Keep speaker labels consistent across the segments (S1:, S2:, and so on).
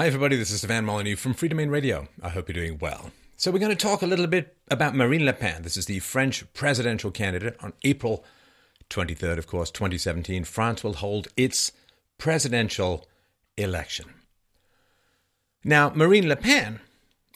S1: Hi, everybody. This is Stefan Molyneux from Freedomain Radio. I hope you're doing well. So, we're going to talk a little bit about Marine Le Pen. This is the French presidential candidate. On April 23rd, of course, 2017, France will hold its presidential election. Now, Marine Le Pen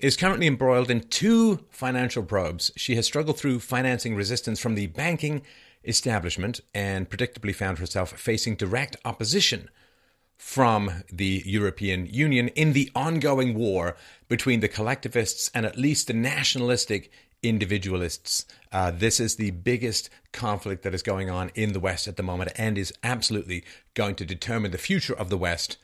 S1: is currently embroiled in two financial probes. She has struggled through financing resistance from the banking establishment and predictably found herself facing direct opposition from the European Union in the ongoing war between the collectivists and at least the nationalistic individualists. Uh, this is the biggest conflict that is going on in the West at the moment and is absolutely going to determine the future of the West.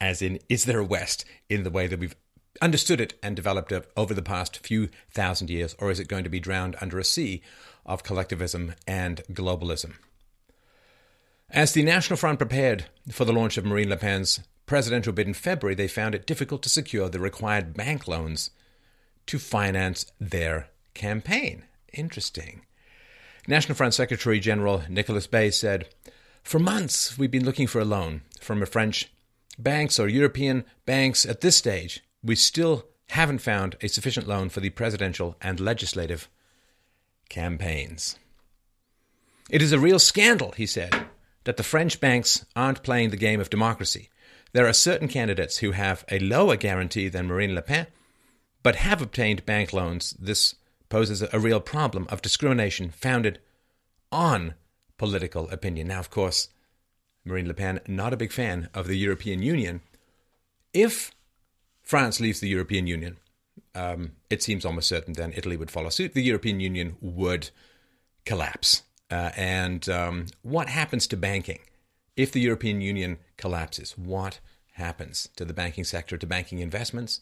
S1: As in, is there a West in the way that we've understood it and developed it over the past few thousand years, or is it going to be drowned under a sea of collectivism and globalism? As the National Front prepared for the launch of Marine Le Pen's presidential bid in February, they found it difficult to secure the required bank loans to finance their campaign. Interesting. National Front Secretary General Nicolas Bay said, For months, we've been looking for a loan from a French banks or European banks. At this stage, we still haven't found a sufficient loan for the presidential and legislative campaigns. It is a real scandal, he said, that the French banks aren't playing the game of democracy. There are certain candidates who have a lower guarantee than Marine Le Pen, but have obtained bank loans. This poses a real problem of discrimination founded on political opinion. Now, of course, Marine Le Pen, not a big fan of the European Union. If France leaves the European Union, um, it seems almost certain then Italy would follow suit. The European Union would collapse. Uh, and um, what happens to banking if the European Union collapses? What happens to the banking sector, to banking investments,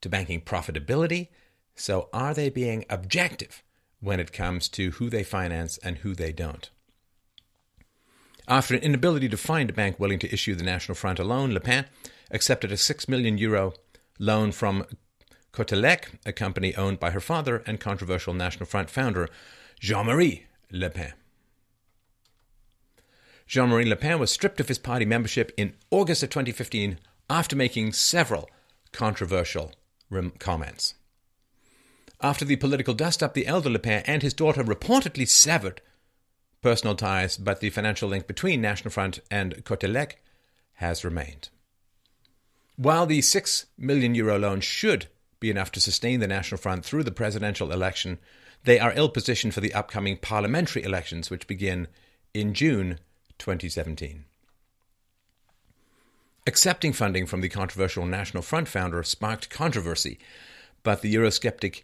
S1: to banking profitability? So, are they being objective when it comes to who they finance and who they don't? After an inability to find a bank willing to issue the National Front a loan, Le Pen accepted a 6 million euro loan from Cotelec, a company owned by her father and controversial National Front founder, Jean Marie Le Pen. Jean Marie Le Pen was stripped of his party membership in August of 2015 after making several controversial comments. After the political dust up, the elder Le Pen and his daughter reportedly severed personal ties, but the financial link between National Front and Cotelec has remained. While the 6 million euro loan should be enough to sustain the National Front through the presidential election, they are ill positioned for the upcoming parliamentary elections, which begin in June 2017. Accepting funding from the controversial National Front founder sparked controversy, but the Eurosceptic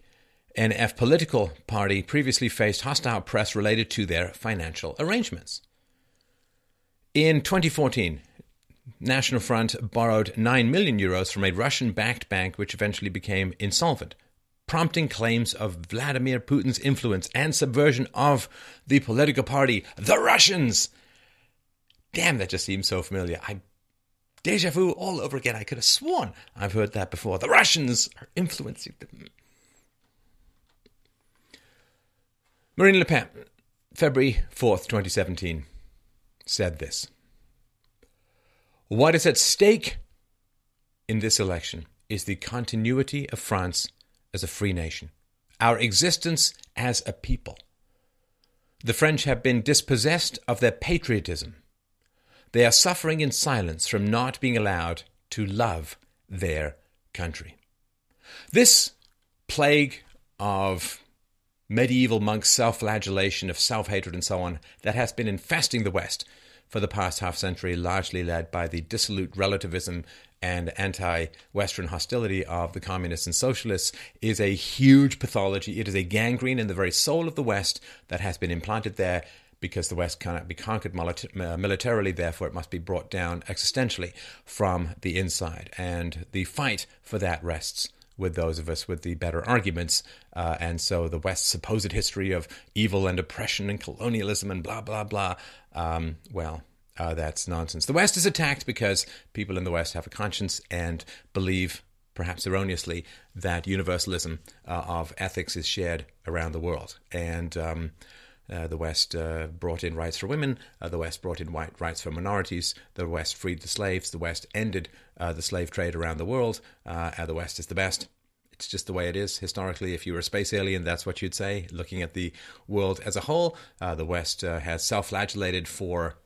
S1: NF political party previously faced hostile press related to their financial arrangements. In 2014, National Front borrowed 9 million euros from a Russian backed bank which eventually became insolvent, prompting claims of Vladimir Putin's influence and subversion of the political party, the Russians, damn, that just seems so familiar. I deja vu all over again. I could have sworn I've heard that before. The Russians are influencing them. Marine Le Pen, February 4th, 2017, said this What is at stake in this election is the continuity of France as a free nation, our existence as a people. The French have been dispossessed of their patriotism they are suffering in silence from not being allowed to love their country. This plague of medieval monks' self flagellation, of self hatred, and so on, that has been infesting the West for the past half century, largely led by the dissolute relativism and anti Western hostility of the communists and socialists, is a huge pathology. It is a gangrene in the very soul of the West that has been implanted there because the West cannot be conquered uh, militarily, therefore it must be brought down existentially from the inside. And the fight for that rests with those of us with the better arguments. Uh, and so the West's supposed history of evil and oppression and colonialism and blah, blah, blah, um, well, uh, that's nonsense. The West is attacked because people in the West have a conscience and believe, perhaps erroneously, that universalism uh, of ethics is shared around the world. And um, Uh, the West uh, brought in rights for women. Uh, the West brought in white rights for minorities. The West freed the slaves. The West ended uh, the slave trade around the world. Uh, the West is the best. It's just the way it is. Historically, if you were a space alien, that's what you'd say. Looking at the world as a whole, the West has self flagellated for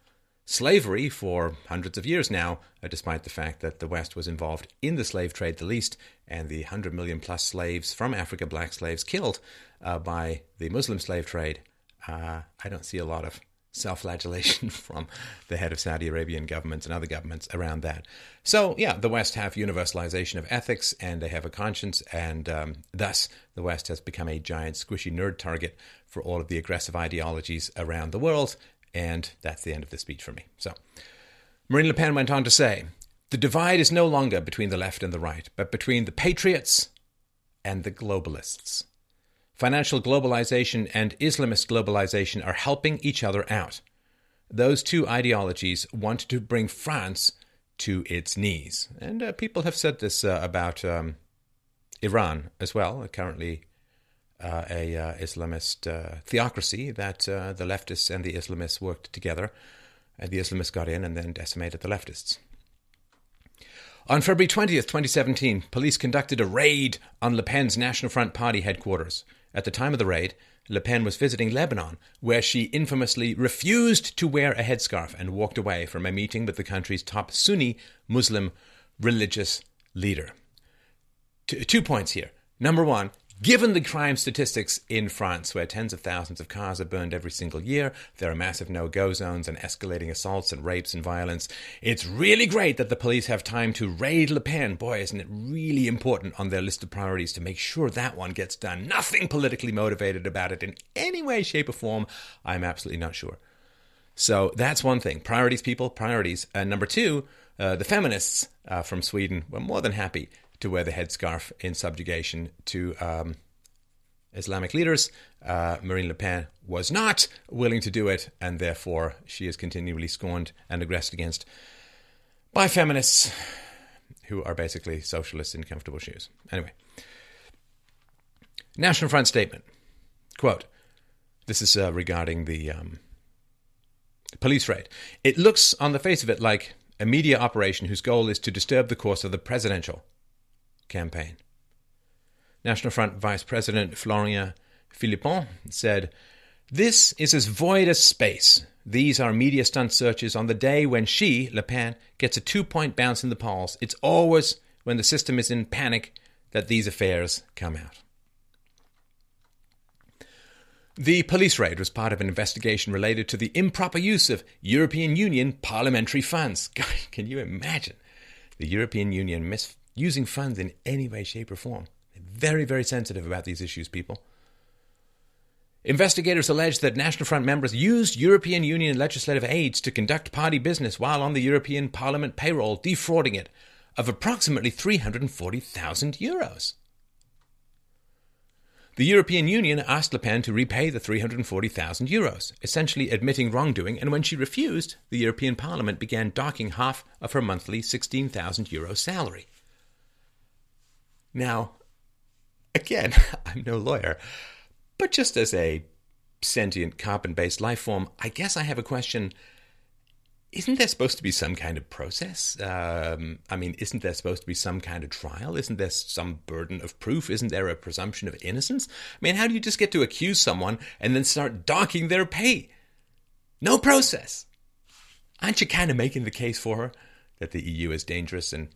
S1: slavery for hundreds of years now, despite the fact that the West was involved in the slave trade the least, and the 100 million plus slaves from Africa, black slaves, killed by the Muslim slave trade. Uh, I don't see a lot of self flagellation from the head of Saudi Arabian governments and other governments around that. So, yeah, the West have universalization of ethics and they have a conscience, and um, thus the West has become a giant squishy nerd target for all of the aggressive ideologies around the world, and that's the end of the speech for me. So, Marine Le Pen went on to say the divide is no longer between the left and the right, but between the patriots and the globalists. Financial globalization and Islamist globalization are helping each other out. Those two ideologies want to bring France to its knees. And uh, people have said this uh, about um, Iran as well, currently uh, a uh, Islamist uh, theocracy that uh, the leftists and the Islamists worked together. And the Islamists got in and then decimated the leftists. On February 20th, 2017, police conducted a raid on Le Pen's National Front Party headquarters. At the time of the raid, Le Pen was visiting Lebanon, where she infamously refused to wear a headscarf and walked away from a meeting with the country's top Sunni Muslim religious leader. two points here. Number one, Given the crime statistics in France, where tens of thousands of cars are burned every single year, there are massive no go zones and escalating assaults and rapes and violence, it's really great that the police have time to raid Le Pen. Boy, isn't it really important on their list of priorities to make sure that one gets done? Nothing politically motivated about it in any way, shape, or form. I'm absolutely not sure. So that's one thing. Priorities, people, priorities. And number two, uh, the feminists uh, from Sweden were more than happy to wear the headscarf in subjugation to um, Islamic leaders. Uh, Marine Le Pen was not willing to do it, and therefore she is continually scorned and aggressed against by feminists who are basically socialists in comfortable shoes. Anyway, National Front statement quote, this is uh, regarding the um, police raid. It looks on the face of it like a media operation whose goal is to disturb the course of the presidential campaign. National Front Vice President Florian Philippot said, This is as void as space. These are media stunt searches on the day when she, Le Pen, gets a two point bounce in the polls. It's always when the system is in panic that these affairs come out. The police raid was part of an investigation related to the improper use of European Union parliamentary funds. Can you imagine? The European Union mis- using funds in any way, shape, or form. Very, very sensitive about these issues, people. Investigators allege that National Front members used European Union legislative aids to conduct party business while on the European Parliament payroll, defrauding it of approximately 340,000 euros. The European Union asked Le Pen to repay the 340,000 euros, essentially admitting wrongdoing, and when she refused, the European Parliament began docking half of her monthly 16,000 euro salary. Now, again, I'm no lawyer, but just as a sentient carbon based life form, I guess I have a question. Isn't there supposed to be some kind of process? Um, I mean, isn't there supposed to be some kind of trial? Isn't there some burden of proof? Isn't there a presumption of innocence? I mean, how do you just get to accuse someone and then start docking their pay? No process. Aren't you kind of making the case for her that the EU is dangerous and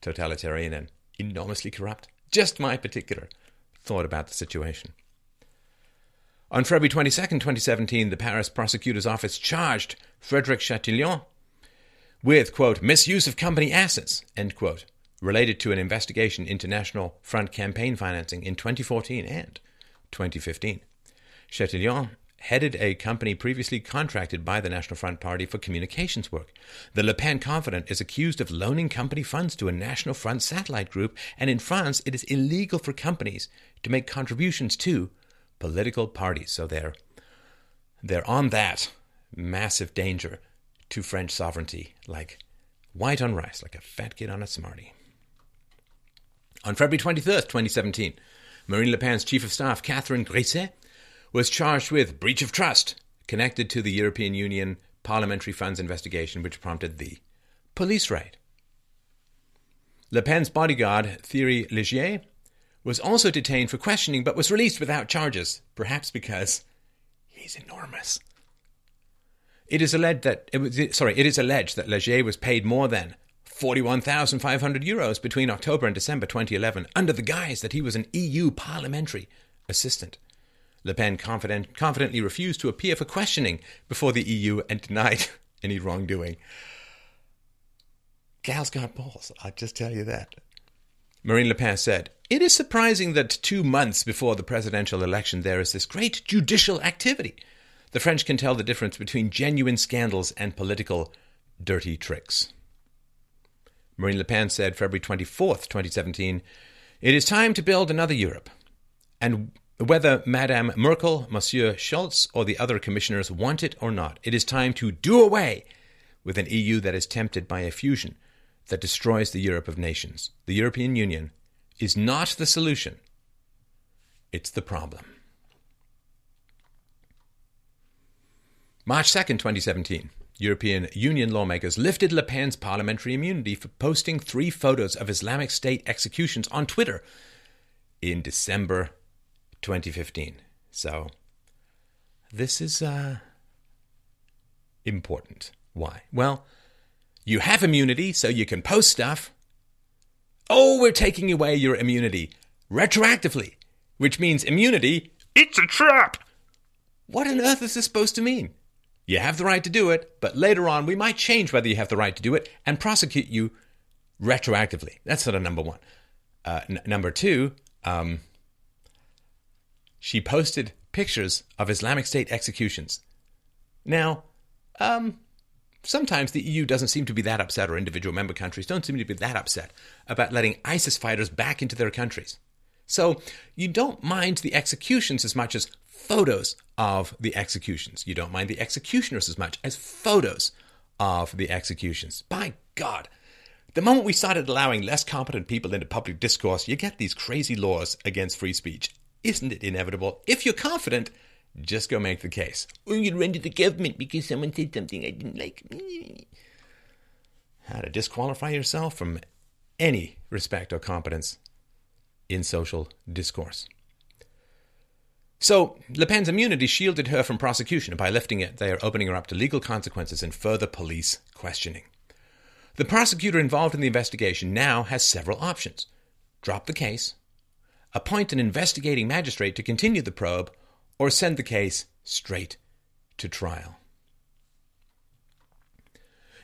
S1: totalitarian and enormously corrupt. Just my particular thought about the situation. On February 22, 2017, the Paris prosecutor's office charged Frederic Chatillon with, quote, misuse of company assets, end quote, related to an investigation into National Front campaign financing in 2014 and 2015. Chatillon headed a company previously contracted by the National Front Party for communications work. The Le Pen Confident is accused of loaning company funds to a National Front satellite group, and in France, it is illegal for companies to make contributions to political parties. So they're, they're on that massive danger to French sovereignty, like white on rice, like a fat kid on a Smartie. On February 23rd, 2017, Marine Le Pen's chief of staff, Catherine Griset, was charged with breach of trust connected to the European Union parliamentary funds investigation, which prompted the police raid. Le Pen's bodyguard, Thierry Léger, was also detained for questioning but was released without charges, perhaps because he's enormous. It is alleged that it was, sorry, it is alleged that Léger was paid more than 41,500 euros between October and December 2011 under the guise that he was an EU parliamentary assistant. Le Pen confident, confidently refused to appear for questioning before the EU and denied any wrongdoing. Gal's got balls, I'll just tell you that. Marine Le Pen said, It is surprising that two months before the presidential election there is this great judicial activity. The French can tell the difference between genuine scandals and political dirty tricks. Marine Le Pen said February 24th, 2017, It is time to build another Europe. And whether Madame Merkel, Monsieur Schulz, or the other commissioners want it or not, it is time to do away with an EU that is tempted by a fusion that destroys the Europe of nations. The European Union is not the solution, it's the problem. March 2nd, 2017. European Union lawmakers lifted Le Pen's parliamentary immunity for posting three photos of Islamic State executions on Twitter in December 2015. So, this is uh, important. Why? Well, you have immunity, so you can post stuff. Oh, we're taking away your immunity retroactively, which means immunity, it's a trap. What on earth is this supposed to mean? You have the right to do it, but later on we might change whether you have the right to do it and prosecute you retroactively. That's sort of number one. Uh, n- number two, um, she posted pictures of Islamic State executions. Now, um, sometimes the EU doesn't seem to be that upset, or individual member countries don't seem to be that upset about letting ISIS fighters back into their countries. So you don't mind the executions as much as photos of the executions. You don't mind the executioners as much as photos of the executions. By God, the moment we started allowing less competent people into public discourse, you get these crazy laws against free speech. Isn't it inevitable? If you're confident, just go make the case. Or you'd run to the government because someone said something I didn't like. How to disqualify yourself from any respect or competence in social discourse. So, Le Pen's immunity shielded her from prosecution. By lifting it, they are opening her up to legal consequences and further police questioning. The prosecutor involved in the investigation now has several options drop the case, appoint an investigating magistrate to continue the probe, or send the case straight to trial.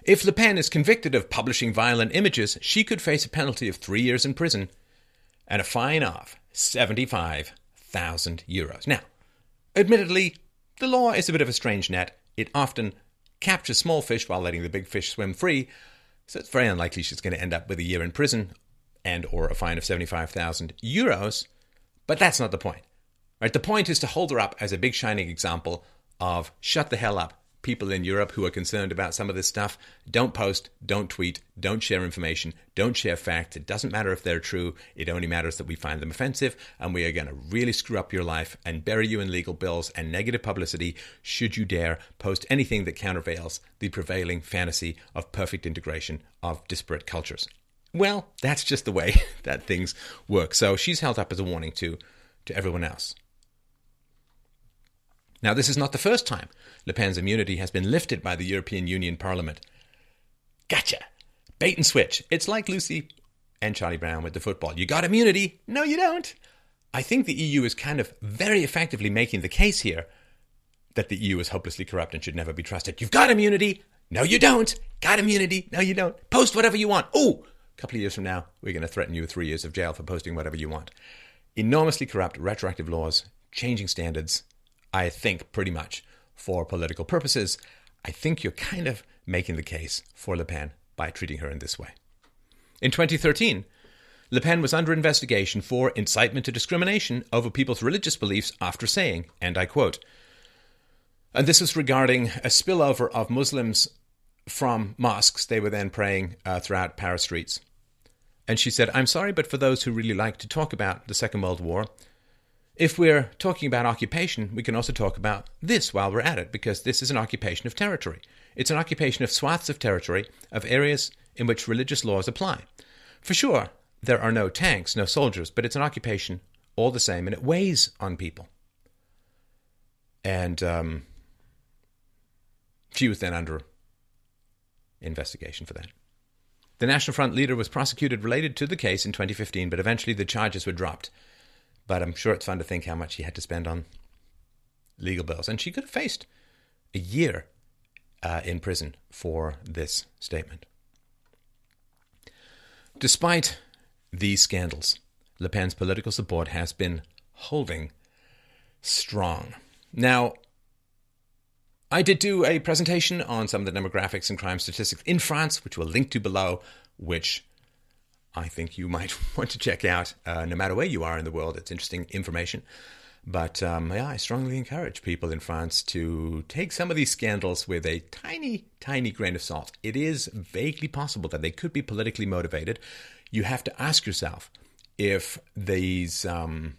S1: If Le Pen is convicted of publishing violent images, she could face a penalty of three years in prison and a fine of 75 thousand euros. Now, admittedly, the law is a bit of a strange net. It often captures small fish while letting the big fish swim free, so it's very unlikely she's going to end up with a year in prison and or a fine of 75,000 euros, but that's not the point. Right? The point is to hold her up as a big shining example of shut the hell up, people in Europe who are concerned about some of this stuff, don't post, don't tweet, don't share information, don't share facts. It doesn't matter if they're true. It only matters that we find them offensive, and we are going to really screw up your life and bury you in legal bills and negative publicity should you dare post anything that countervails the prevailing fantasy of perfect integration of disparate cultures. Well, that's just the way that things work. So she's held up as a warning to, to everyone else. Now, this is not the first time Le Pen's immunity has been lifted by the European Union Parliament. Gotcha! Bait and switch. It's like Lucy and Charlie Brown with the football. You got immunity. No, you don't. I think the EU is kind of very effectively making the case here that the EU is hopelessly corrupt and should never be trusted. You've got immunity. No, you don't. Got immunity. No, you don't. Post whatever you want. Oh, a couple of years from now, we're going to threaten you with three years of jail for posting whatever you want. Enormously corrupt, retroactive laws, changing standards, I think, pretty much for political purposes, I think you're kind of making the case for Le Pen by treating her in this way. In 2013, Le Pen was under investigation for incitement to discrimination over people's religious beliefs after saying, and I quote, and this is regarding a spillover of Muslims from mosques. They were then praying uh, throughout Paris streets. And she said, I'm sorry, but for those who really like to talk about the Second World War, if we're talking about occupation, we can also talk about this while we're at it, because this is an occupation of territory. It's an occupation of swaths of territory, of areas in which religious laws apply. For sure, there are no tanks, no soldiers, but it's an occupation all the same, and it weighs on people. And um, she was then under investigation for that. The National Front leader was prosecuted related to the case in 2015, but eventually the charges were dropped. But I'm sure it's fun to think how much she had to spend on legal bills. And she could have faced a year uh, in prison for this statement. Despite these scandals, Le Pen's political support has been holding strong. Now, I did do a presentation on some of the demographics and crime statistics in France, which we'll link to below, which I think you might want to check out uh, no matter where you are in the world. It's interesting information. But um, yeah, I strongly encourage people in France to take some of these scandals with a tiny, tiny grain of salt. It is vaguely possible that they could be politically motivated. You have to ask yourself if these, um,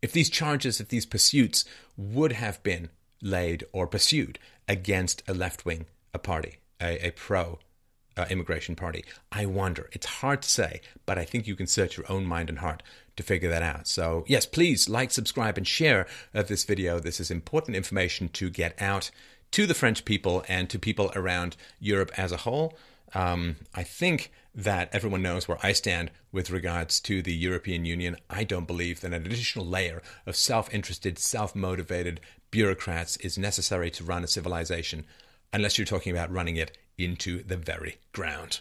S1: if these charges, if these pursuits would have been laid or pursued against a left wing a party, a, a pro uh, immigration party. I wonder. It's hard to say, but I think you can search your own mind and heart to figure that out. So, yes, please like, subscribe, and share uh, this video. This is important information to get out to the French people and to people around Europe as a whole. Um, I think that everyone knows where I stand with regards to the European Union. I don't believe that an additional layer of self interested, self motivated bureaucrats is necessary to run a civilization unless you're talking about running it into the very ground.